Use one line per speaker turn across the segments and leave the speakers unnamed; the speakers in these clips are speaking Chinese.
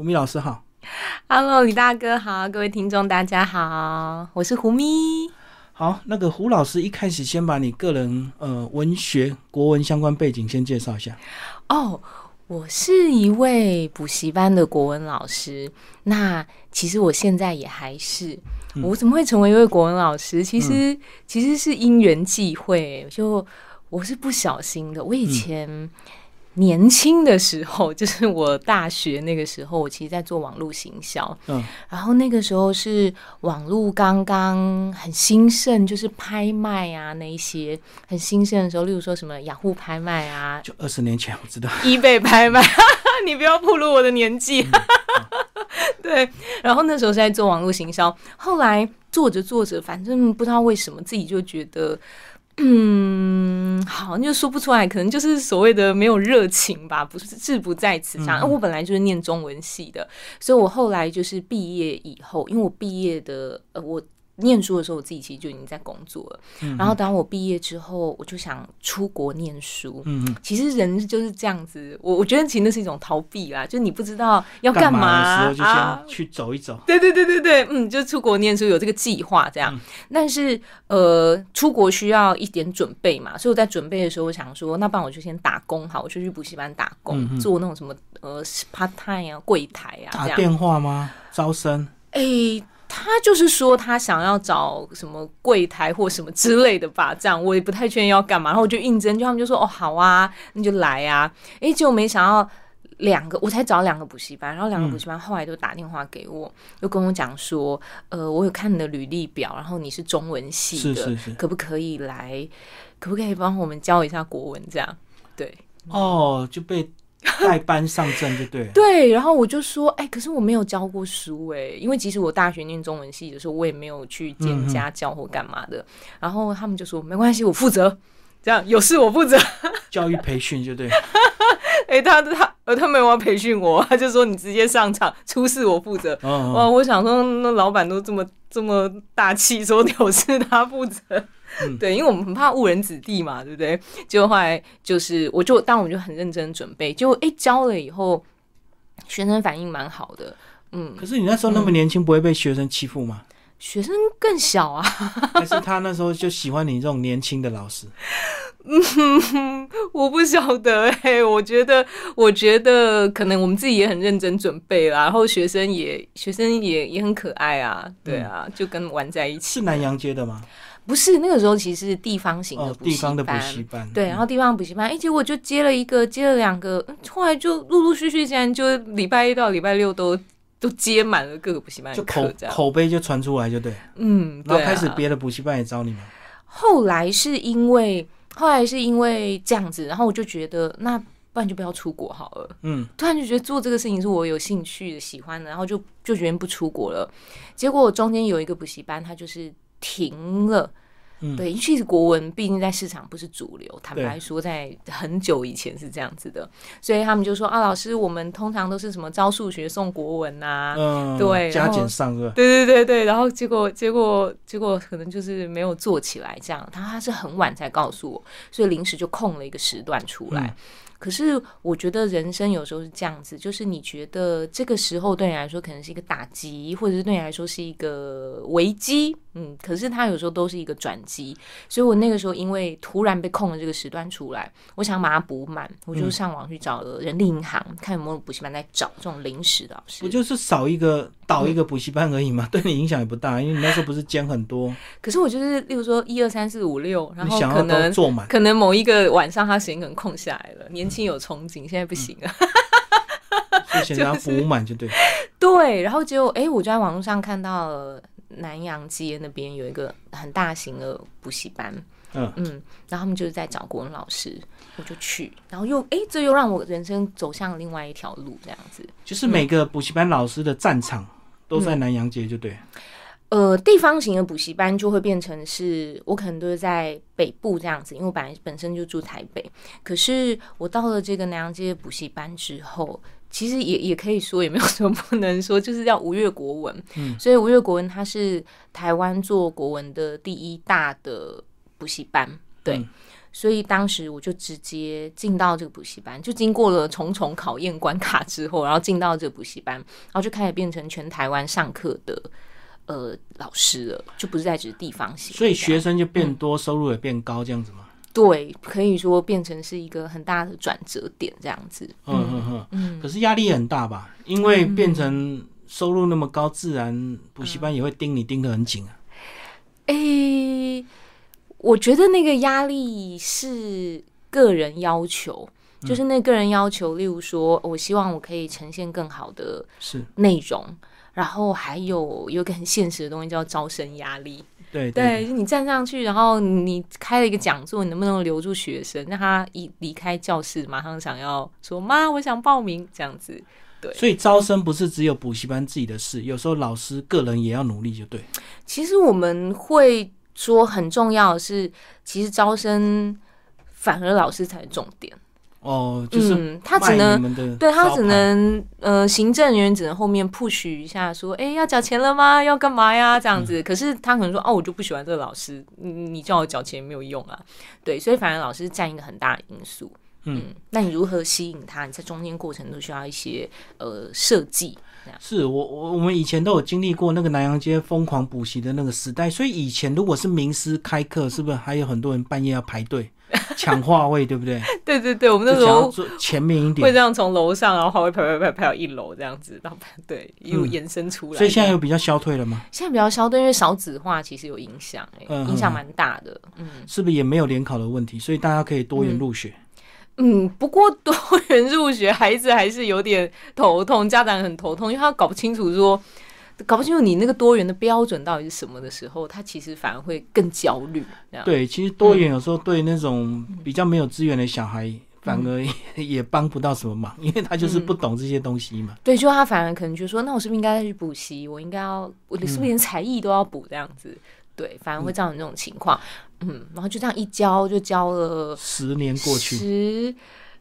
胡咪老师好
，Hello，李大哥好，各位听众大家好，我是胡咪。
好，那个胡老师一开始先把你个人呃文学国文相关背景先介绍一下。
哦，我是一位补习班的国文老师，那其实我现在也还是，我怎么会成为一位国文老师？其实其实是因缘际会，就我是不小心的，我以前。年轻的时候，就是我大学那个时候，我其实在做网络行销。嗯，然后那个时候是网络刚刚很兴盛，就是拍卖啊那一些很兴盛的时候，例如说什么雅虎拍卖啊，
就二十年前我知道。
一倍拍卖，你不要暴露我的年纪。对，然后那时候是在做网络行销，后来做着做着，反正不知道为什么自己就觉得。嗯，好，那就说不出来，可能就是所谓的没有热情吧，不是志不在此上。我本来就是念中文系的，所以我后来就是毕业以后，因为我毕业的，呃，我。念书的时候，我自己其实就已经在工作了。然后当我毕业之后，我就想出国念书。嗯其实人就是这样子，我我觉得其实那是一种逃避啦，就你不知道要干
嘛的时候就先去走一走。
对对对对对，嗯，就出国念书有这个计划这样。但是呃，出国需要一点准备嘛，所以我在准备的时候，我想说，那不然我就先打工好，我就去补习班打工，做那种什么呃 part time 啊，柜台啊，
打电话吗？招生？
哎。他就是说他想要找什么柜台或什么之类的吧，这样我也不太确定要干嘛，然后我就应征，就他们就说哦好啊，那就来啊，哎结果没想到两个我才找两个补习班，然后两个补习班后来都打电话给我，又跟我讲说，呃我有看你的履历表，然后你是中文系的，可不可以来，可不可以帮我们教一下国文这样？对，
哦就被。带班上阵就对，
对，然后我就说，哎，可是我没有教过书，哎，因为即使我大学念中文系的时候，我也没有去兼家教或干嘛的。然后他们就说，没关系，我负责，这样有事我负责。
教育培训就对，
哎，他他呃，他没有要培训我，他就说你直接上场，出事我负责。哇，我想说，那老板都这么这么大气，说有事他负责。对，因为我们很怕误人子弟嘛，对不对？结果后来就是，我就当我们就很认真准备，就哎教了以后，学生反应蛮好的。
嗯，可是你那时候那么年轻，不会被学生欺负吗？
学生更小啊，
还是他那时候就喜欢你这种年轻的老师？
嗯，我不晓得哎，我觉得，我觉得可能我们自己也很认真准备啦，然后学生也，学生也也很可爱啊，对啊，就跟玩在一起。
是南洋街的吗？
不是那个时候，其实是地方型的
地方的补习班，
对，然后地方补习班，哎，结果就接了一个，接了两个，后来就陆陆续续，竟然就礼拜一到礼拜六都都接满了各个补习班，
就口口碑就传出来，就对，嗯，然后开始别的补习班也招你们。
后来是因为，后来是因为这样子，然后我就觉得，那不然就不要出国好了，嗯，突然就觉得做这个事情是我有兴趣的、喜欢的，然后就就决定不出国了。结果中间有一个补习班，它就是。停了，对，其是国文毕竟在市场不是主流，坦白说，在很久以前是这样子的，所以他们就说啊，老师，我们通常都是什么招数学送国文呐，对，
加减上个，
对对对对，然后结果结果结果可能就是没有做起来，这样，他他是很晚才告诉我，所以临时就空了一个时段出来。可是我觉得人生有时候是这样子，就是你觉得这个时候对你来说可能是一个打击，或者是对你来说是一个危机，嗯，可是它有时候都是一个转机。所以我那个时候因为突然被空了这个时段出来，我想把它补满，我就上网去找了人力银行，看有没有补习班在找这种临时的老师。
不就是少一个倒一个补习班而已嘛，对你影响也不大，因为你那时候不是兼很多。
可是我就是，例如说一二三四五六，然后
可能做满，
可能某一个晚上他时间可能空下来了，年。心有憧憬，现在不行了，
就现在要补满就对。
对，然后结果哎，我就在网络上看到了南洋街那边有一个很大型的补习班，嗯嗯，然后他们就是在找国文老师，我就去，然后又哎，这又让我人生走向另外一条路，这样子。
就是每个补习班老师的战场都在南洋街，就对。
呃，地方型的补习班就会变成是我可能都是在北部这样子，因为我本来本身就住台北。可是我到了这个南洋街补习班之后，其实也也可以说也没有什么不能说，就是叫吴越国文。嗯，所以吴越国文它是台湾做国文的第一大的补习班。对，所以当时我就直接进到这个补习班，就经过了重重考验关卡之后，然后进到这个补习班，然后就开始变成全台湾上课的呃老师了，就不是在只是地方型。
所以学生就变多，收入也变高，这样子吗？
对，可以说变成是一个很大的转折点，这样子。
嗯嗯嗯嗯。可是压力也很大吧？因为变成收入那么高，自然补习班也会盯你盯得很紧啊。
诶，我觉得那个压力是个人要求，就是那个人要求，例如说，我希望我可以呈现更好的
是
内容，然后还有有一个很现实的东西叫招生压力。
对
对，就你站上去，然后你开了一个讲座，你能不能留住学生，让他一离开教室，马上想要说妈，我想报名这样子。对，
所以招生不是只有补习班自己的事，有时候老师个人也要努力，就对。
其实我们会说很重要的是，其实招生反而老师才是重点。
哦，就是
他只能对他只能呃，行政人员只能后面 push 一下，说哎要缴钱了吗？要干嘛呀？这样子。可是他可能说哦，我就不喜欢这个老师，你你叫我缴钱没有用啊。对，所以反而老师占一个很大的因素。嗯，那你如何吸引他？你在中间过程都需要一些呃设计。
是我我我们以前都有经历过那个南洋街疯狂补习的那个时代，所以以前如果是名师开课，是不是还有很多人半夜要排队？抢话位对不对？
对对对，我们那时候
前面一点
会这样从楼上，然后话位排排排排到一楼这样子，然后对一路延伸出来。
所以现在有比较消退了吗？
现在比较消退，因为少子化其实有影响，哎，影响蛮大的。嗯，
是不是也没有联考的问题？所以大家可以多元入学。
嗯，不过多元入学，孩子还是有点头痛，家长很头痛，因为他搞不清楚说。搞不清楚你那个多元的标准到底是什么的时候，他其实反而会更焦虑。
对，其实多元有时候对那种比较没有资源的小孩，反而 也帮不到什么忙，因为他就是不懂这些东西嘛。
对，就他反而可能就说，那我是不是应该再去补习？我应该要，我是不是连才艺都要补这样子？对，反而会造成这种情况。嗯，然后就这样一教就教了
十年过去，
十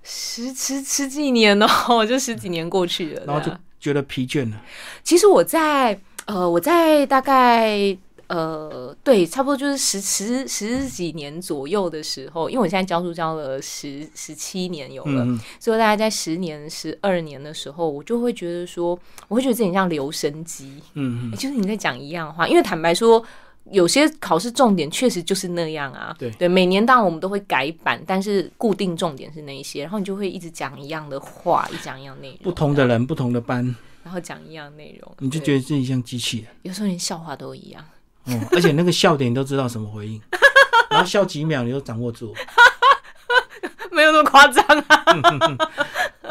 十十十几年哦，就十几年过去了，
然后就。觉得疲倦了。
其实我在呃，我在大概呃，对，差不多就是十十十几年左右的时候，因为我现在教书教了十十七年有了，所以大概在十年、十二年的时候，我就会觉得说，我会觉得自己像留声机，嗯嗯，就是你在讲一样话。因为坦白说，有些考试重点确实就是那样啊，
对。
对，每年当然我们都会改版，但是固定重点是那一些，然后你就会一直讲一样的话，一讲一样内容，
不同的人，不同的班。
然后讲一样内容，
你就觉得自己像机器人。
有时候连笑话都一样，
哦，而且那个笑点你都知道什么回应，然后笑几秒你都掌握住，
没有那么夸张啊。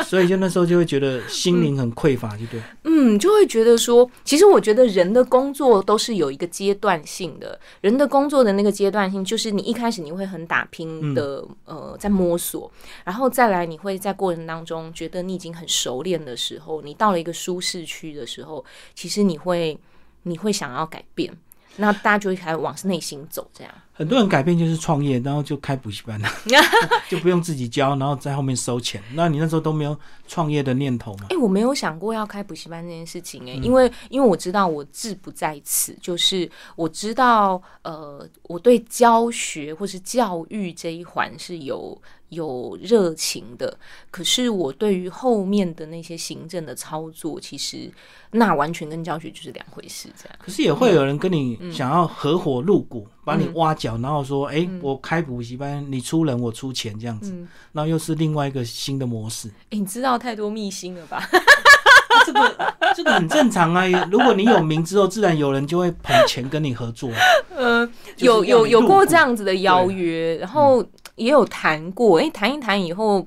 所以就那时候就会觉得心灵很匮乏，就对。
嗯，就会觉得说，其实我觉得人的工作都是有一个阶段性的，人的工作的那个阶段性，就是你一开始你会很打拼的，呃，在摸索，然后再来你会在过程当中觉得你已经很熟练的时候，你到了一个舒适区的时候，其实你会你会想要改变。那大家就会开始往内心走，这样。
很多人改变就是创业，然后就开补习班了，就不用自己教，然后在后面收钱。那你那时候都没有创业的念头吗？
哎，我没有想过要开补习班这件事情，哎，因为因为我知道我志不在此，就是我知道，呃，我对教学或是教育这一环是有。有热情的，可是我对于后面的那些行政的操作，其实那完全跟教学就是两回事。这样，
可是也会有人跟你想要合伙入股，把你挖角，然后说：“哎，我开补习班，你出人，我出钱，这样子。”那又是另外一个新的模式。
哎，你知道太多秘辛了吧？
这个这个很正常啊。如果你有名之后，自然有人就会捧钱跟你合作。
呃，有有有过这样子的邀约，然后。也有谈过，哎，谈一谈以后，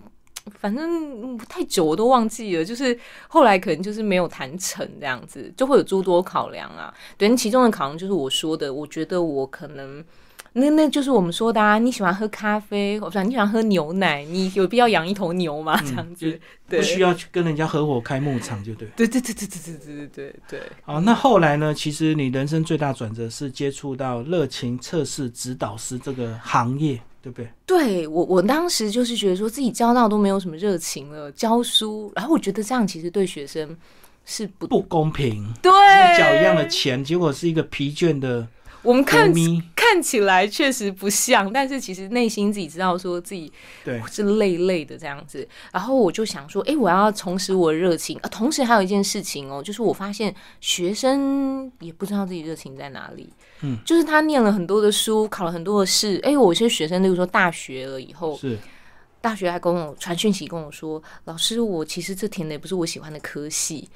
反正太久我都忘记了，就是后来可能就是没有谈成这样子，就会有诸多考量啊。对，其中的考量就是我说的，我觉得我可能，那那就是我们说的啊，你喜欢喝咖啡，或者你喜欢喝牛奶，你有必要养一头牛吗？这样子，
不需要去跟人家合伙开牧场，就对。
对对对对对对对对对对。
好，那后来呢？其实你人生最大转折是接触到热情测试指导师这个行业。对不对？
对我，我当时就是觉得说自己教到都没有什么热情了，教书，然后我觉得这样其实对学生是不
不公平。
对，
缴一样的钱，结果是一个疲倦的。
我们看看看起来确实不像，但是其实内心自己知道说自己
对
是累累的这样子。然后我就想说，哎，我要重拾我的热情啊。同时还有一件事情哦，就是我发现学生也不知道自己热情在哪里。
嗯，
就是他念了很多的书，考了很多的试。哎，有些学生，例如说大学了以后，
是
大学还跟我传讯息跟我说，老师，我其实这填的也不是我喜欢的科系。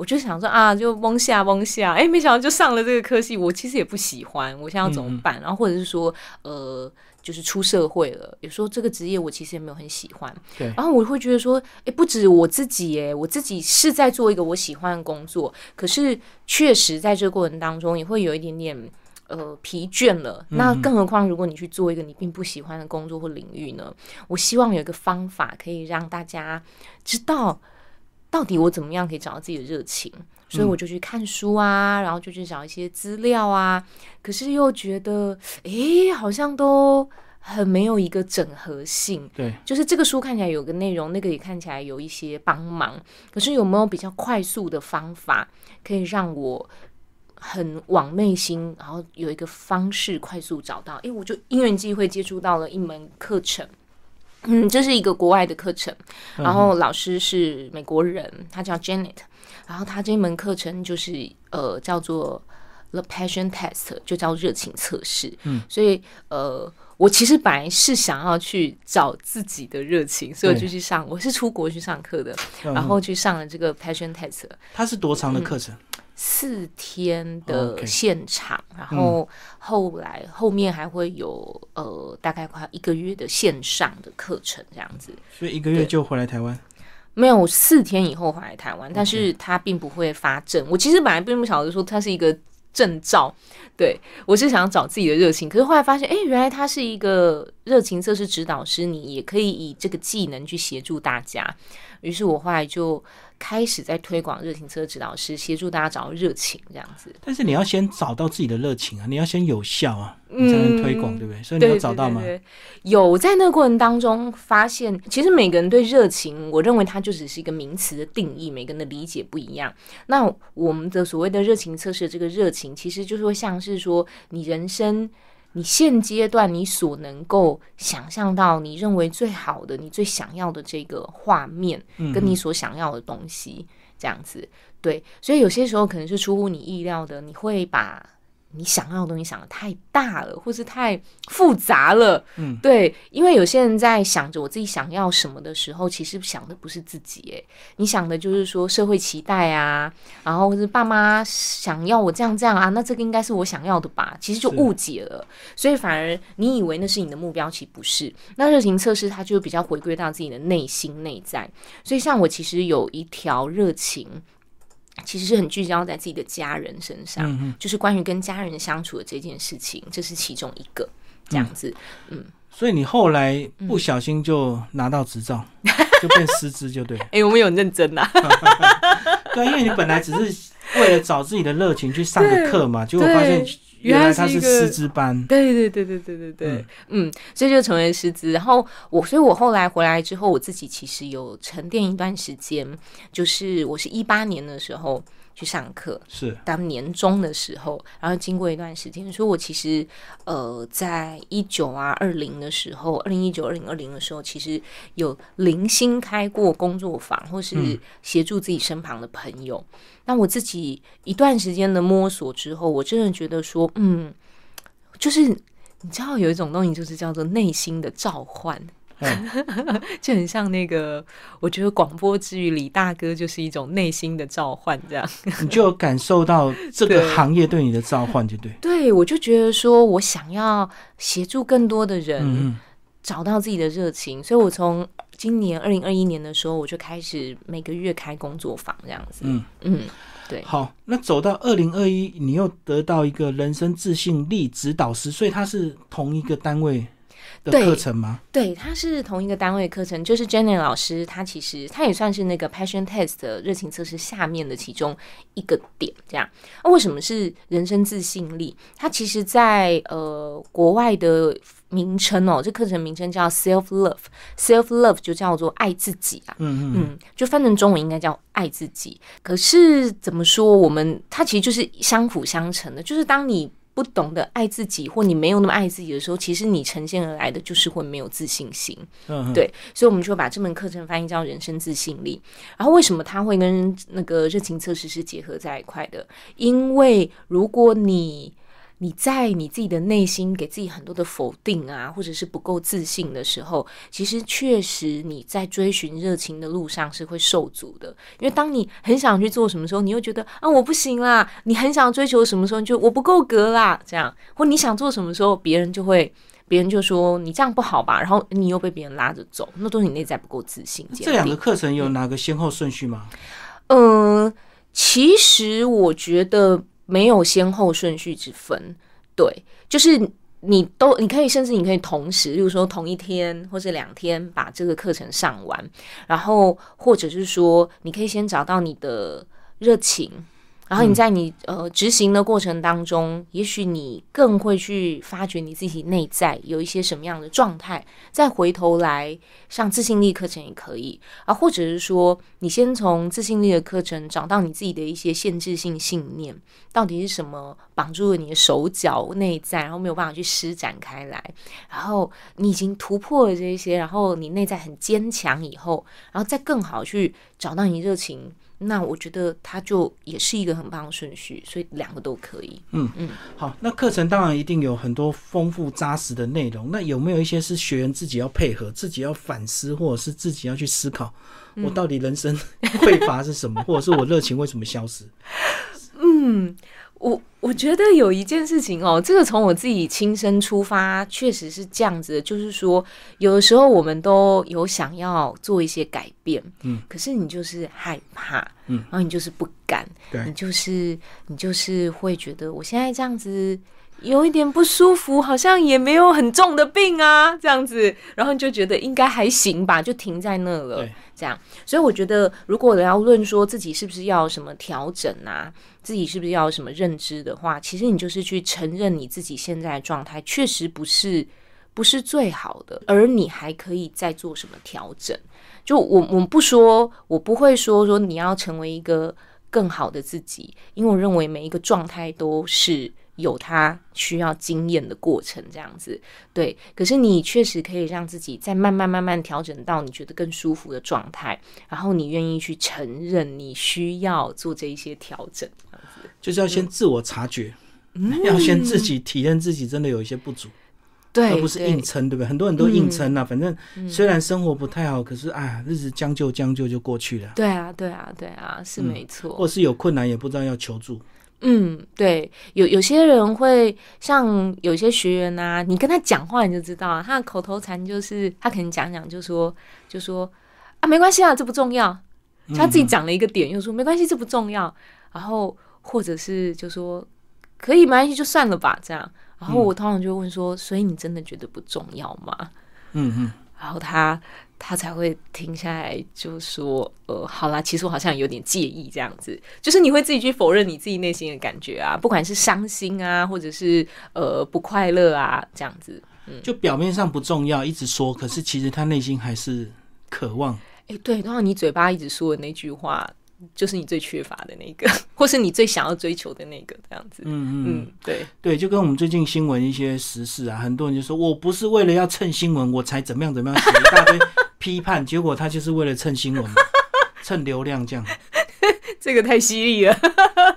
我就想说啊，就蒙下蒙下，哎，没想到就上了这个科系，我其实也不喜欢，我现在要怎么办？然后或者是说，呃，就是出社会了，有时候这个职业我其实也没有很喜欢。
对，
然后我会觉得说，哎，不止我自己，哎，我自己是在做一个我喜欢的工作，可是确实在这个过程当中也会有一点点呃疲倦了。那更何况如果你去做一个你并不喜欢的工作或领域呢？我希望有一个方法可以让大家知道。到底我怎么样可以找到自己的热情？所以我就去看书啊，然后就去找一些资料啊。可是又觉得，诶，好像都很没有一个整合性。
对，
就是这个书看起来有个内容，那个也看起来有一些帮忙。可是有没有比较快速的方法，可以让我很往内心，然后有一个方式快速找到？诶，我就因缘机会接触到了一门课程。嗯，这是一个国外的课程，然后老师是美国人，他叫 Janet，然后他这门课程就是呃叫做 The Passion Test，就叫热情测试。嗯，所以呃，我其实本来是想要去找自己的热情，所以我就去上，我是出国去上课的，然后去上了这个 Passion Test。
它是多长的课程？
四天的现场，然后后来后面还会有呃大概快一个月的线上的课程这样子，
所以一个月就回来台湾？
没有，四天以后回来台湾，但是他并不会发证。我其实本来并不晓得说它是一个证照，对我是想找自己的热情，可是后来发现，哎，原来他是一个热情测试指导师，你也可以以这个技能去协助大家。于是我后来就。开始在推广热情车指导师，协助大家找到热情这样子。
但是你要先找到自己的热情啊，你要先有效啊，你才能推广，对不对？所以你有找到吗？
有在那个过程当中发现，其实每个人对热情，我认为它就只是一个名词的定义，每个人的理解不一样。那我们的所谓的热情测试，这个热情其实就是会像是说你人生。你现阶段你所能够想象到，你认为最好的、你最想要的这个画面，跟你所想要的东西，这样子，对，所以有些时候可能是出乎你意料的，你会把。你想要的东西想的太大了，或是太复杂了，嗯，对，因为有些人在想着我自己想要什么的时候，其实想的不是自己，哎，你想的就是说社会期待啊，然后或是爸妈想要我这样这样啊，那这个应该是我想要的吧，其实就误解了，所以反而你以为那是你的目标，其实不是。那热情测试它就比较回归到自己的内心内在，所以像我其实有一条热情。其实是很聚焦在自己的家人身上，就是关于跟家人相处的这件事情，这是其中一个这样子。嗯，
所以你后来不小心就拿到执照，就变师资，就对。
哎，我们有认真呐。
对，因为你本来只是为了找自己的热情去上个课嘛，结果发现。原来他是师资班，
对对对对对对对，嗯，所以就成为师资。然后我，所以我后来回来之后，我自己其实有沉淀一段时间，就是我是一八年的时候去上课，
是
当年终的时候，然后经过一段时间，所以我其实呃，在一九啊二零的时候，二零一九二零二零的时候，其实有零星开过工作坊，或是协助自己身旁的朋友。那我自己一段时间的摸索之后，我真的觉得说，嗯，就是你知道有一种东西，就是叫做内心的召唤，就很像那个，我觉得广播之于李大哥就是一种内心的召唤，这样
你就感受到这个行业对你的召唤，就对。
对，我就觉得说我想要协助更多的人找到自己的热情，所以我从。今年二零二一年的时候，我就开始每个月开工作坊这样子。嗯嗯，对。
好，那走到二零二一，你又得到一个人生自信力指导师，所以他是同一个单位的课程吗？
对，它是同一个单位课程，就是 Jenny 老师，他其实他也算是那个 Passion Test 的热情测试下面的其中一个点。这样，那为什么是人生自信力？它其实，在呃国外的。名称哦，这课程名称叫 Self Love，Self Love 就叫做爱自己啊，嗯嗯，就翻成中文应该叫爱自己。可是怎么说，我们它其实就是相辅相成的，就是当你。不懂得爱自己，或你没有那么爱自己的时候，其实你呈现而来的就是会没有自信心。
嗯，
对，所以我们就把这门课程翻译叫人生自信力。然后为什么它会跟那个热情测试是结合在一块的？因为如果你你在你自己的内心给自己很多的否定啊，或者是不够自信的时候，其实确实你在追寻热情的路上是会受阻的。因为当你很想去做什么时候，你又觉得啊我不行啦；你很想追求什么时候，你就我不够格啦。这样，或你想做什么时候，别人就会别人就说你这样不好吧，然后你又被别人拉着走，那都是你内在不够自信。
这两个课程有哪个先后顺序吗？
嗯，其实我觉得。没有先后顺序之分，对，就是你都你可以，甚至你可以同时，例如说同一天或者两天把这个课程上完，然后或者是说，你可以先找到你的热情。然后你在你呃执行的过程当中，也许你更会去发掘你自己内在有一些什么样的状态，再回头来上自信力课程也可以啊，或者是说你先从自信力的课程找到你自己的一些限制性信念，到底是什么绑住了你的手脚内在，然后没有办法去施展开来，然后你已经突破了这些，然后你内在很坚强以后，然后再更好去找到你热情。那我觉得它就也是一个很棒的顺序，所以两个都可以。
嗯嗯，好，那课程当然一定有很多丰富扎实的内容。那有没有一些是学员自己要配合、自己要反思，或者是自己要去思考，我到底人生 匮乏是什么，或者是我热情为什么消失？
嗯。我我觉得有一件事情哦，这个从我自己亲身出发，确实是这样子的。就是说，有的时候我们都有想要做一些改变，嗯，可是你就是害怕，嗯，然后你就是不敢，
对，
你就是你就是会觉得我现在这样子有一点不舒服，好像也没有很重的病啊，这样子，然后你就觉得应该还行吧，就停在那了，这样。所以我觉得，如果要论说自己是不是要什么调整啊？自己是不是要什么认知的话，其实你就是去承认你自己现在的状态确实不是不是最好的，而你还可以再做什么调整。就我我不说，我不会说说你要成为一个更好的自己，因为我认为每一个状态都是。有他需要经验的过程，这样子对。可是你确实可以让自己再慢慢慢慢调整到你觉得更舒服的状态，然后你愿意去承认你需要做这一些调整，
就是要先自我察觉，要先自己体验自己真的有一些不足，
对，
而不是硬撑，对不对？很多人都硬撑啊，反正虽然生活不太好，可是啊，日子将就将就就过去了。
对啊，对啊，对啊，是没错。
或是有困难也不知道要求助。
嗯，对，有有些人会像有些学员呐，你跟他讲话你就知道，他的口头禅就是他可能讲讲就说就说啊没关系啊，这不重要。他自己讲了一个点，又说没关系，这不重要。然后或者是就说可以没关系，就算了吧，这样。然后我通常就问说，所以你真的觉得不重要吗？
嗯嗯。
然后他。他才会停下来，就说：“呃，好啦，其实我好像有点介意这样子，就是你会自己去否认你自己内心的感觉啊，不管是伤心啊，或者是呃不快乐啊，这样子。嗯，
就表面上不重要，一直说，可是其实他内心还是渴望。
哎，对，然后你嘴巴一直说的那句话。”就是你最缺乏的那个，或是你最想要追求的那个，这样子。嗯嗯，对
对，就跟我们最近新闻一些时事啊，很多人就说我不是为了要蹭新闻，我才怎么样怎么样，写一大堆批判，结果他就是为了蹭新闻，蹭流量这样。
这个太犀利了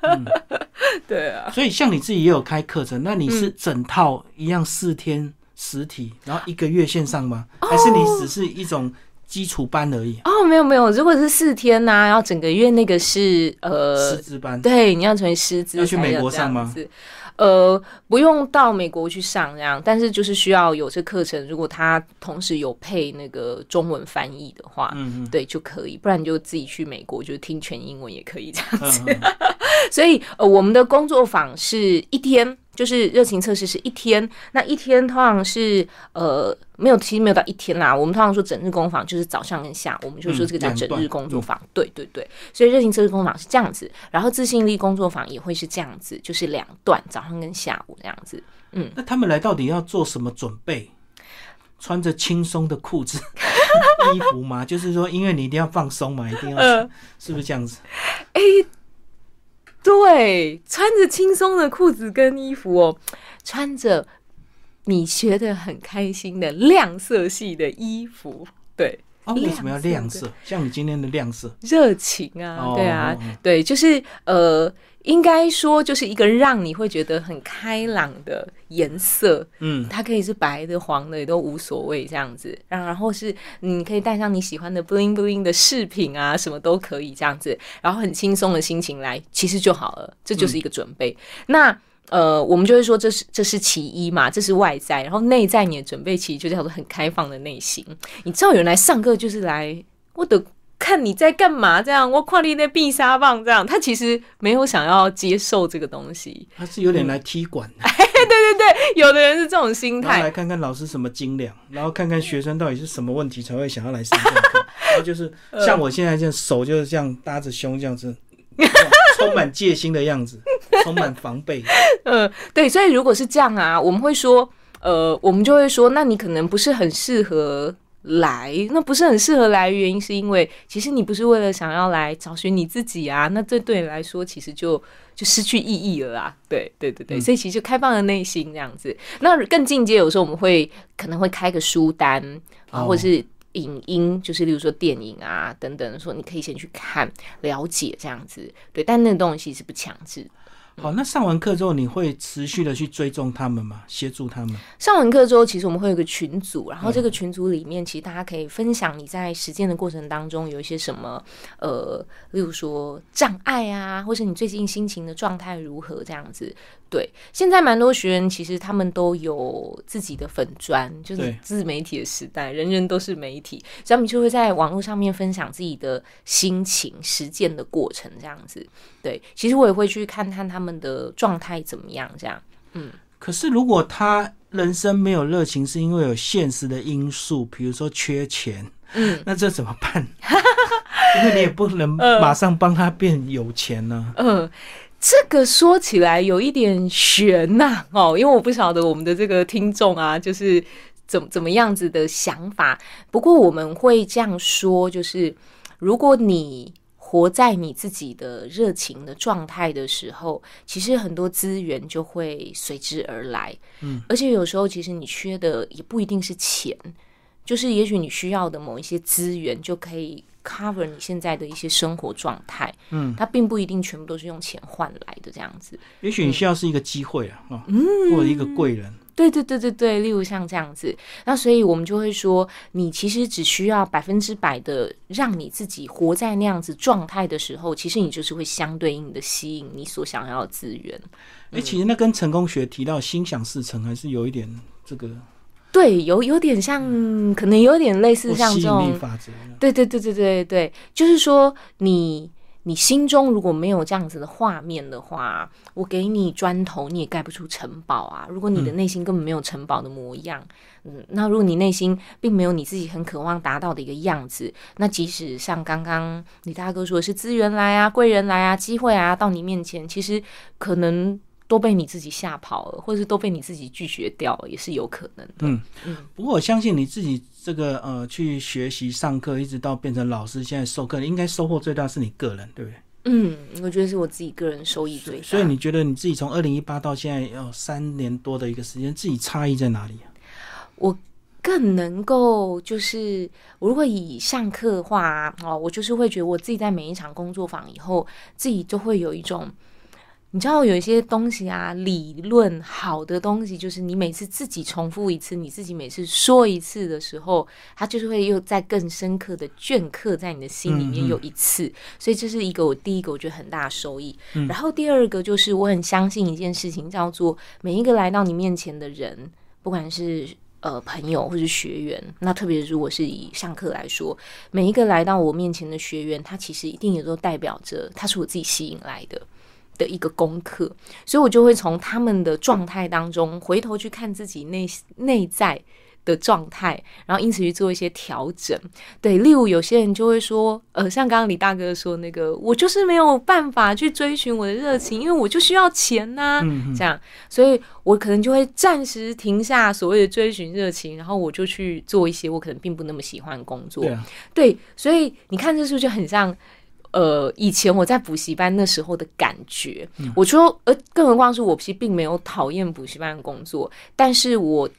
嗯。对啊，
所以像你自己也有开课程，那你是整套一样四天实体，然后一个月线上吗？还是你只是一种？基础班而已
哦，没有没有，如果是四天呢，然后整个月那个是呃
师资班，
对，你要成为师资
要去美国上吗？
呃，不用到美国去上这样，但是就是需要有这课程，如果他同时有配那个中文翻译的话，嗯嗯，对就可以，不然你就自己去美国就听全英文也可以这样子。所以呃，我们的工作坊是一天。就是热情测试是一天，那一天通常是呃没有，其实没有到一天啦。我们通常说整日工坊就是早上跟下午，我们就说这个叫整日工作坊。对对对，所以热情测试工坊是这样子，然后自信力工作坊也会是这样子，就是两段早上跟下午这样子。嗯，
那他们来到底要做什么准备？穿着轻松的裤子、衣服吗？就是说，因为你一定要放松嘛，一定要，是不是这样子？
哎。对对，穿着轻松的裤子跟衣服哦，穿着你觉得很开心的亮色系的衣服，对。
哦，为什么要亮
色？
色？像你今天的亮色，
热情啊，
哦
对啊。对，就是呃，应该说就是一个让你会觉得很开朗的颜色，
嗯，
它可以是白的、黄的，也都无所谓这样子。然后然后是你可以带上你喜欢的 bling bling 的饰品啊，什么都可以这样子，然后很轻松的心情来，其实就好了，这就是一个准备。那呃，我们就会说这是这是其一嘛，这是外在，然后内在你的准备其实就叫做很开放的内心。你知道有人来上课就是来我的。看你在干嘛？这样，我跨立那必杀棒这样，他其实没有想要接受这个东西。
他是有点来踢馆的，对对对
有的人是这种心
态来，看看老师什么斤两，然后看看学生到底是什么问题才会想要来上课，然后就是像我现在这样手就是这样搭着胸这样子，哇充满戒心的样子，充满防备。
嗯，对，所以如果是这样啊，我们会说，呃，我们就会说，那你可能不是很适合来，那不是很适合来，原因是因为其实你不是为了想要来找寻你自己啊，那这对你来说其实就 就失去意义了啦。对对对对，所以其实就开放的内心这样子。那更进阶，有时候我们会可能会开个书单啊，
哦
或者是。影音就是，例如说电影啊等等，说你可以先去看了解这样子，对，但那个东西是不强制。
好，那上完课之后，你会持续的去追踪他们吗？协助他们？
上完课之后，其实我们会有个群组，然后这个群组里面，其实大家可以分享你在实践的过程当中有一些什么，呃，例如说障碍啊，或者你最近心情的状态如何这样子。对，现在蛮多学员其实他们都有自己的粉砖，就是自媒体的时代，人人都是媒体，所以他们就会在网络上面分享自己的心情、实践的过程这样子。对，其实我也会去看看他们的状态怎么样，这样。
嗯可是如果他人生没有热情，是因为有现实的因素，比如说缺钱，
嗯，
那这怎么办？因为你也不能 马上帮他变有钱呢、
嗯，这个说起来有一点悬呐、哦，因为我不晓得我们的这个听众啊，就是怎怎么样子的想法。不过我们会这样说，就是如果你活在你自己的热情的状态的时候，其实很多资源就会随之而来。嗯，而且有时候其实你缺的也不一定是钱，就是也许你需要的某一些资源就可以 cover 你现在的一些生活状态。
嗯，
它并不一定全部都是用钱换来的这样子。
也许你需要是一个机会啊，哦，
嗯
或者一个贵人。
对对对对对，例如像这样子，那所以我们就会说，你其实只需要百分之百的让你自己活在那样子状态的时候，其实你就是会相对应的吸引你所想要的资源。
哎、其实那跟成功学提到心想事成还是有一点这个
对，有有点像，可能有点类似像这种
法则。
对对对对对对，就是说你你心中如果没有这样子的画面的话，我给你砖头你也盖不出城堡啊。如果你的内心根本没有城堡的模样，嗯，那如果你内心并没有你自己很渴望达到的一个样子，那即使像刚刚李大哥说的是资源来啊、贵人来啊、机会啊到你面前，其实可能。都被你自己吓跑了，或者是都被你自己拒绝掉了，也是有可能的。
嗯不过我相信你自己这个呃去学习上课，一直到变成老师，现在授课，应该收获最大是你个人，对不对？
嗯，我觉得是我自己个人收益最大。
所以你觉得你自己从二零一八到现在要三年多的一个时间，自己差异在哪里啊？
我更能够就是，我如果以上课的话哦，我就是会觉得我自己在每一场工作坊以后，自己就会有一种。你知道有一些东西啊，理论好的东西，就是你每次自己重复一次，你自己每次说一次的时候，它就是会又在更深刻的镌刻在你的心里面有一次。所以这是一个我第一个我觉得很大的收益。然后第二个就是我很相信一件事情，叫做每一个来到你面前的人，不管是呃朋友或是学员，那特别如果是以上课来说，每一个来到我面前的学员，他其实一定也都代表着他是我自己吸引来的。的一个功课，所以我就会从他们的状态当中回头去看自己内内在的状态，然后因此去做一些调整。对，例如有些人就会说，呃，像刚刚李大哥说那个，我就是没有办法去追寻我的热情，因为我就需要钱呐、
嗯
这样，所以我可能就会暂时停下所谓的追寻热情，然后我就去做一些我可能并不那么喜欢的工作。
对啊，
对，所以你看这是不是就很像呃，以前我在补习班那时候的感觉。我说，呃，更何况是我其实并没有讨厌补习班的工作，但是我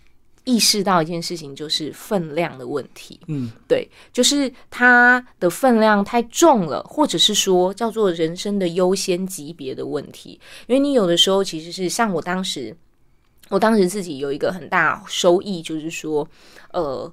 意识到一件事情，就是分量的问题。
嗯，
对，就是它的分量太重了，或者是说叫做人生的优先级别的问题。因为你有的时候其实是像我当时，我当时自己有一个很大收益，就是说，呃。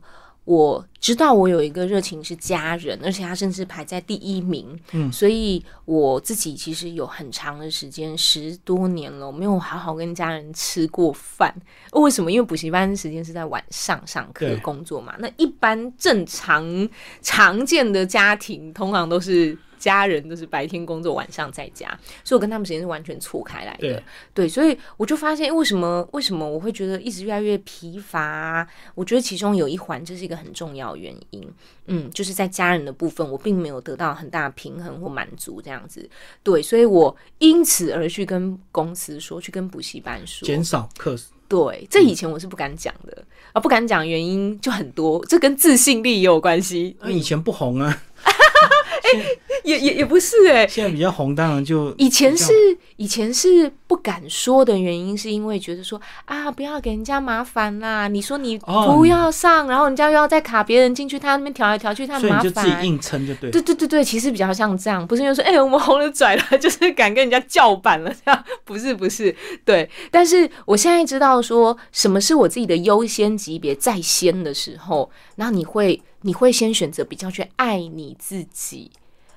我知道我有一个热情是家人，而且他甚至排在第一名。
嗯，
所以我自己其实有很长的时间，十多年了，我没有好好跟家人吃过饭。为什么？因为补习班时间是在晚上上课工作嘛。那一般正常常见的家庭，通常都是。家人都是白天工作，晚上在家，所以我跟他们时间是完全错开来的。对，所以我就发现，为什么为什么我会觉得一直越来越疲乏？我觉得其中有一环，这是一个很重要原因。嗯，就是在家人的部分，我并没有得到很大平衡或满足，这样子。对，所以我因此而去跟公司说，去跟补习班说，
减少课。
对，这以前我是不敢讲的啊，不敢讲原因就很多，这跟自信力也有关系。
那以前不红啊。
也也也不是哎，
现在比较红，当然就
以前是以前是不敢说的原因，是因为觉得说啊，不要给人家麻烦啦。你说你不要上，然后人家又要再卡别人进去，他那边调来调去，他麻烦。
就自己硬撑就对。
对对对对，其实比较像这样，不是因为说哎，我们红了拽了，就是敢跟人家叫板了这样，不是不是，对。但是我现在知道说什么是我自己的优先级别在先的时候，那你会你会先选择比较去爱你自己。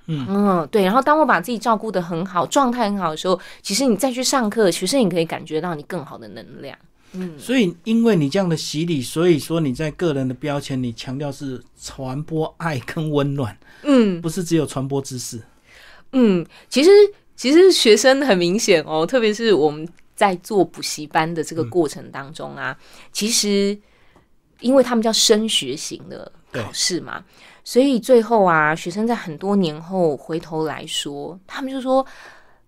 嗯
对，然后当我把自己照顾的很好，状态很好的时候，其实你再去上课，其实你可以感觉到你更好的能量。嗯，
所以因为你这样的洗礼，所以说你在个人的标签，里强调是传播爱跟温暖，
嗯，
不是只有传播知识。
嗯，其实其实学生很明显哦，特别是我们在做补习班的这个过程当中啊，其实因为他们叫升学型的考试嘛。所以最后啊，学生在很多年后回头来说，他们就说：“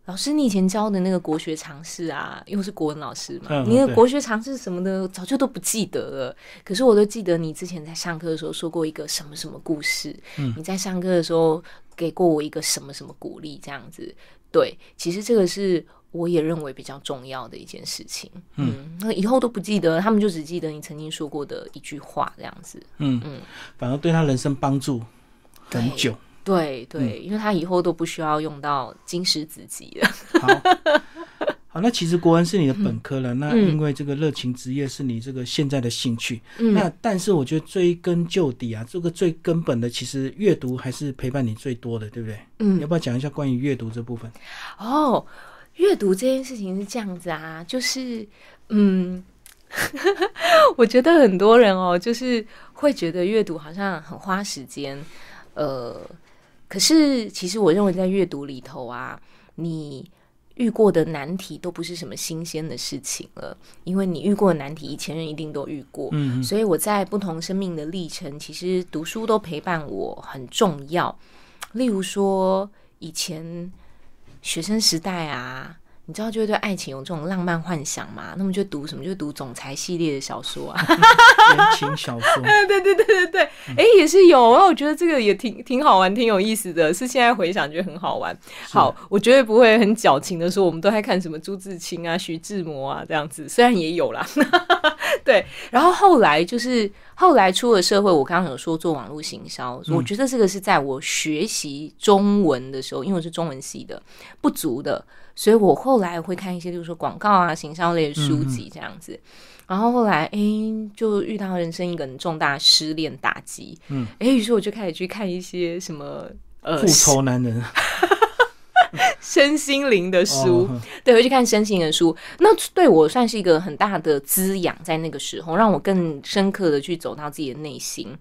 老师，你以前教的那个国学常识啊，因为是国文老师嘛，你的国学常识什么的，早就都不记得了。可是我都记得你之前在上课的时候说过一个什么什么故事，你在上课的时候给过我一个什么什么鼓励，这样子。对，其实这个是。”我也认为比较重要的一件事情，嗯，那以后都不记得，他们就只记得你曾经说过的一句话，这样子，
嗯。嗯，反而对他人生帮助很久，
对对，因为他以后都不需要用到金石子集了。
好，好，那其实国文是你的本科了，那因为这个热情职业是你这个现在的兴趣，嗯。那但是我觉得追根究底啊，这个最根本的其实阅读还是陪伴你最多的，对不对？
嗯，
要不要讲一下关于阅读这部分？
哦。阅读这件事情是这样子啊，就是，嗯，我觉得很多人哦，就是会觉得阅读好像很花时间，呃，可是其实我认为在阅读里头啊，你遇过的难题都不是什么新鲜的事情了，因为你遇过的难题，以前人一定都遇过，
嗯，
所以我在不同生命的历程，其实读书都陪伴我很重要。例如说以前。学生时代啊，你知道就会对爱情有这种浪漫幻想嘛？那么就读什么？就读总裁系列的小说啊，
言情小说。
对对对对对，哎，也是有啊。我觉得这个也挺挺好玩，挺有意思的。是现在回想觉得很好玩。好，我绝对不会很矫情的说，我们都在看什么朱自清啊、徐志摩啊这样子。虽然也有啦，对。然后后来就是后来出了社会，我刚刚有说做网络行销，我觉得这个是在我学习中文的时候，因为我是中文系的。不足的，所以我后来会看一些，就是说广告啊、行销类的书籍这样子。然后后来，哎，就遇到人生一个很重大失恋打击，
嗯，
哎，于是我就开始去看一些什么呃，
复仇男人。
身心灵的书，对，回去看身心灵的书，那对我算是一个很大的滋养，在那个时候让我更深刻的去走到自己的内心，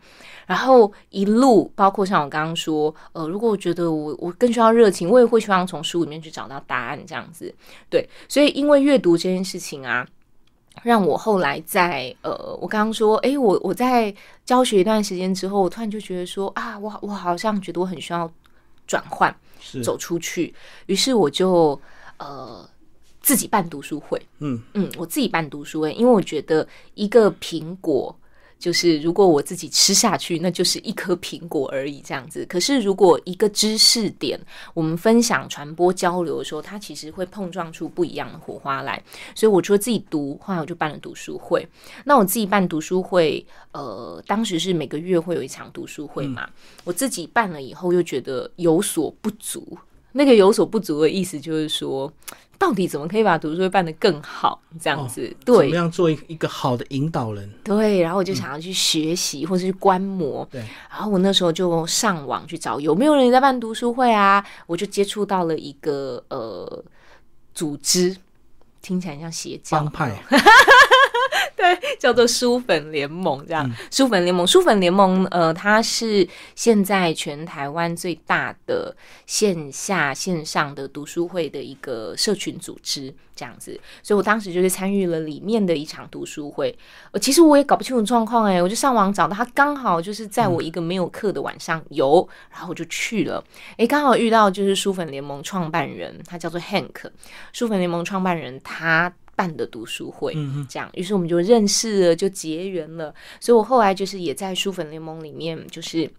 然后一路包括像我刚刚说，呃，如果我觉得我我更需要热情，我也会希望从书里面去找到答案，这样子，对，所以因为阅读这件事情啊，让我后来在呃，我刚刚说，哎，我我在教学一段时间之后，我突然就觉得说啊，我我好像觉得我很需要转换。走出去，于是我就呃自己办读书会。
嗯
嗯，我自己办读书会，因为我觉得一个苹果就是如果我自己吃下去，那就是一颗苹果而已，这样子。可是如果一个知识点，我们分享、传播、交流的时候，它其实会碰撞出不一样的火花来。所以我除了自己读，后来我就办了读书会。那我自己办读书会，呃，当时是每个月会有一场读书会嘛。我自己办了以后，又觉得有所不足。那个有所不足的意思，就是说。到底怎么可以把读书会办得更好？这样子，对，
怎么样做一一个好的引导人？
对，然后我就想要去学习或者去观摩。
对，
然后我那时候就上网去找有没有人在办读书会啊？我就接触到了一个呃组织，听起来像邪教
帮派。
对，叫做书粉联盟，这样。书粉联盟，书粉联盟，呃，它是现在全台湾最大的线下线上的读书会的一个社群组织，这样子。所以我当时就是参与了里面的一场读书会。呃，其实我也搞不清楚状况，哎，我就上网找到，他刚好就是在我一个没有课的晚上有，然后我就去了。哎，刚好遇到就是书粉联盟创办人，他叫做 Hank。书粉联盟创办人他。办的读书会，这样，于是我们就认识了，就结缘了。所以我后来就是也在书粉联盟里面，就是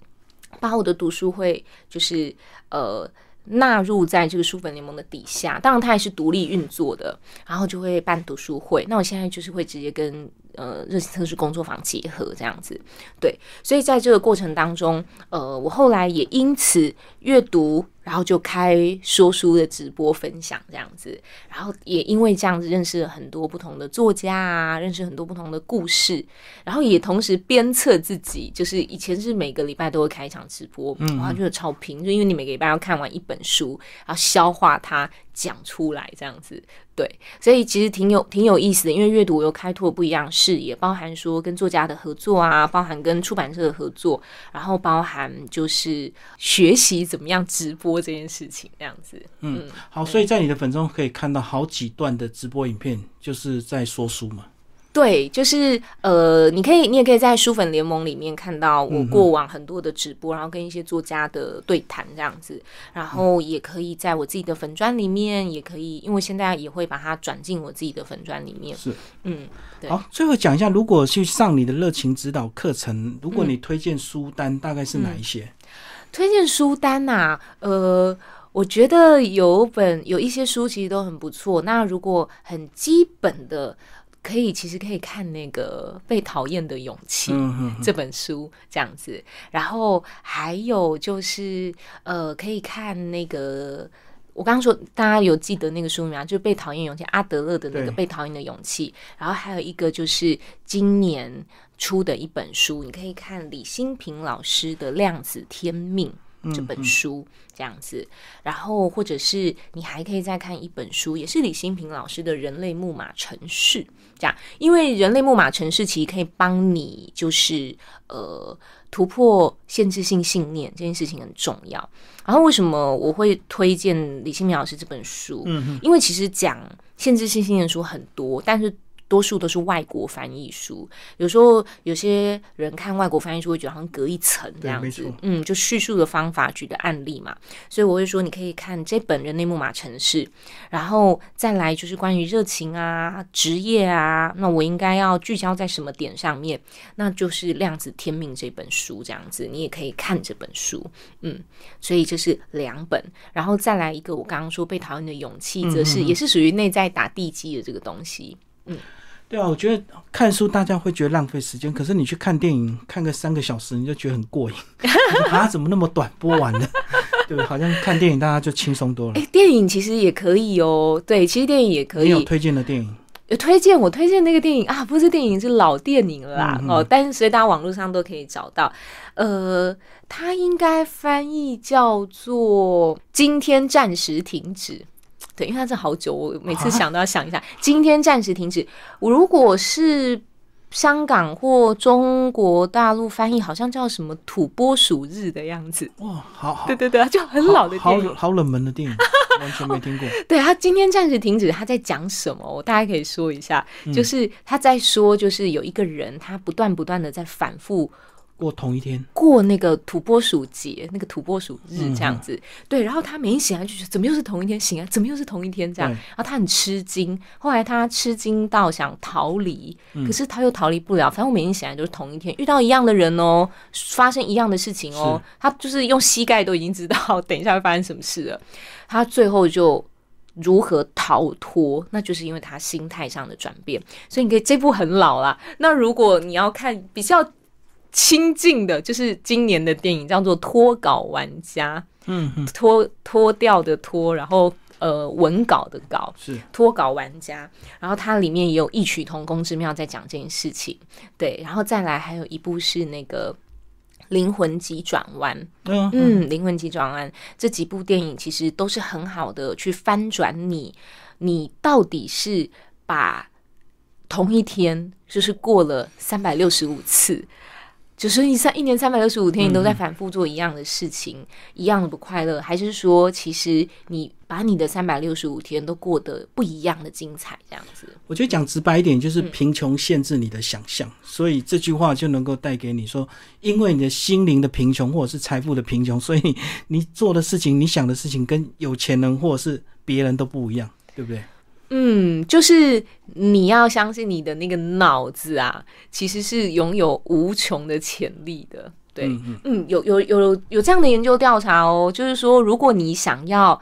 把我的读书会，就是呃纳入在这个书粉联盟的底下。当然，它也是独立运作的，然后就会办读书会。那我现在就是会直接跟呃热情测试工作坊结合这样子，对。所以在这个过程当中，呃，我后来也因此阅读。然后就开说书的直播分享这样子，然后也因为这样子认识了很多不同的作家啊，认识很多不同的故事，然后也同时鞭策自己，就是以前是每个礼拜都会开一场直播，然后就是超频，就因为你每个礼拜要看完一本书，然后消化它。讲出来这样子，对，所以其实挺有挺有意思的，因为阅读又开拓不一样视野，包含说跟作家的合作啊，包含跟出版社的合作，然后包含就是学习怎么样直播这件事情这样子。
嗯，好，所以在你的粉中可以看到好几段的直播影片，就是在说书嘛。
对，就是呃，你可以，你也可以在书粉联盟里面看到我过往很多的直播，然后跟一些作家的对谈这样子，然后也可以在我自己的粉砖里面，也可以，因为现在也会把它转进我自己的粉砖里面。
是，
嗯，
好，最后讲一下，如果去上你的热情指导课程，如果你推荐书单，大概是哪一些？
推荐书单呐，呃，我觉得有本有一些书其实都很不错。那如果很基本的。可以，其实可以看那个《被讨厌的勇气》这本书这样子，然后还有就是，呃，可以看那个我刚刚说，大家有记得那个书名吗？就是《被讨厌勇气》，阿德勒的那个《被讨厌的勇气》。然后还有一个就是今年出的一本书，你可以看李新平老师的《量子天命》这本书这样子。然后或者是你还可以再看一本书，也是李新平老师的《人类木马城市》。这样，因为人类木马城市其实可以帮你，就是呃突破限制性信念这件事情很重要。然后为什么我会推荐李新平老师这本书？嗯，因为其实讲限制性信念书很多，但是。多数都是外国翻译书，有时候有些人看外国翻译书会觉得好像隔一层这样子，嗯，就叙述的方法举的案例嘛，所以我会说你可以看这本《人类木马城市》，然后再来就是关于热情啊、职业啊，那我应该要聚焦在什么点上面？那就是《量子天命》这本书这样子，你也可以看这本书，嗯，所以这是两本，然后再来一个我刚刚说被讨厌的勇气，则是也是属于内在打地基的这个东西，嗯。
对啊，我觉得看书大家会觉得浪费时间，可是你去看电影，看个三个小时，你就觉得很过瘾。啊，怎么那么短，播完了？对，好像看电影大家就轻松多了。
哎，电影其实也可以哦。对，其实电影也可以。
你有推荐的电影？
有推荐，我推荐那个电影啊，不是电影，是老电影了啦。哦，但是所以大家网络上都可以找到。呃，它应该翻译叫做《今天暂时停止》。对，因为它是好久，我每次想都要想一下。今天暂时停止。如果是香港或中国大陆翻译，好像叫什么“土拨鼠日”的样子。
哇，好，
对对对，就很老的电影，
好冷门的电影，完全没听过。
对他今天暂时停止，他在讲什么？我大概可以说一下，就是他在说，就是有一个人，他不断不断的在反复
过同一天，
过那个土拨鼠节，那个土拨鼠日这样子。对，然后他每天醒来就觉得怎么又是同一天，醒啊怎么又是同一天这样，然后他很吃惊。后来他吃惊到想逃离，可是他又逃离不了。反正我每天醒来都是同一天，遇到一样的人哦，发生一样的事情哦，他就是用膝盖都已经知道等一下会发生什么事了。他最后就。如何逃脱？那就是因为他心态上的转变，所以你可以这部很老啦。那如果你要看比较亲近的，就是今年的电影叫做《脱稿玩家》，
嗯嗯，
脱脱掉的脱，然后呃文稿的稿，
是。
脱稿玩家，然后它里面也有异曲同工之妙，在讲这件事情。对，然后再来还有一部是那个《灵魂急转弯》，
嗯，《
灵魂急转弯》这几部电影其实都是很好的去翻转你，你到底是把同一天就是过了三百六十五次。就是你三一年三百六十五天，你都在反复做一样的事情，一样的不快乐，还是说，其实你把你的三百六十五天都过得不一样的精彩，这样子？
我觉得讲直白一点，
嗯
就是贫穷限制你的想象，所以这句话就能够带给你说，因为你的心灵的贫穷或者是财富的贫穷，所以你你做的事情、你想的事情跟有钱人或者是别人都不一样，对不对？
嗯，就是你要相信你的那个脑子啊，其实是拥有无穷的潜力的。对，
嗯
嗯，有有有有这样的研究调查哦，就是说，如果你想要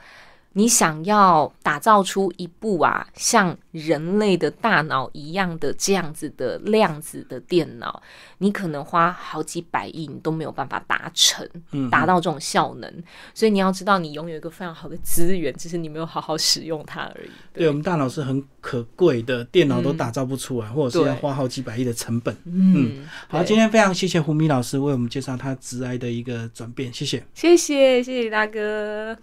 你想要打造出一部啊像人类的大脑一样的这样子的量子的电脑，你可能花好几百亿你都没有办法达成，
嗯
达到这种效能。所以你要知道，你拥有一个非常好的资源，只是你没有好好使用它而已。
对我们大脑是很可贵的，电脑都打造不出来，或者是要花好几百亿的成本。
嗯，
好，今天非常谢谢胡米老师为我们介绍他直癌的一个转变，谢谢。
谢谢谢谢大哥。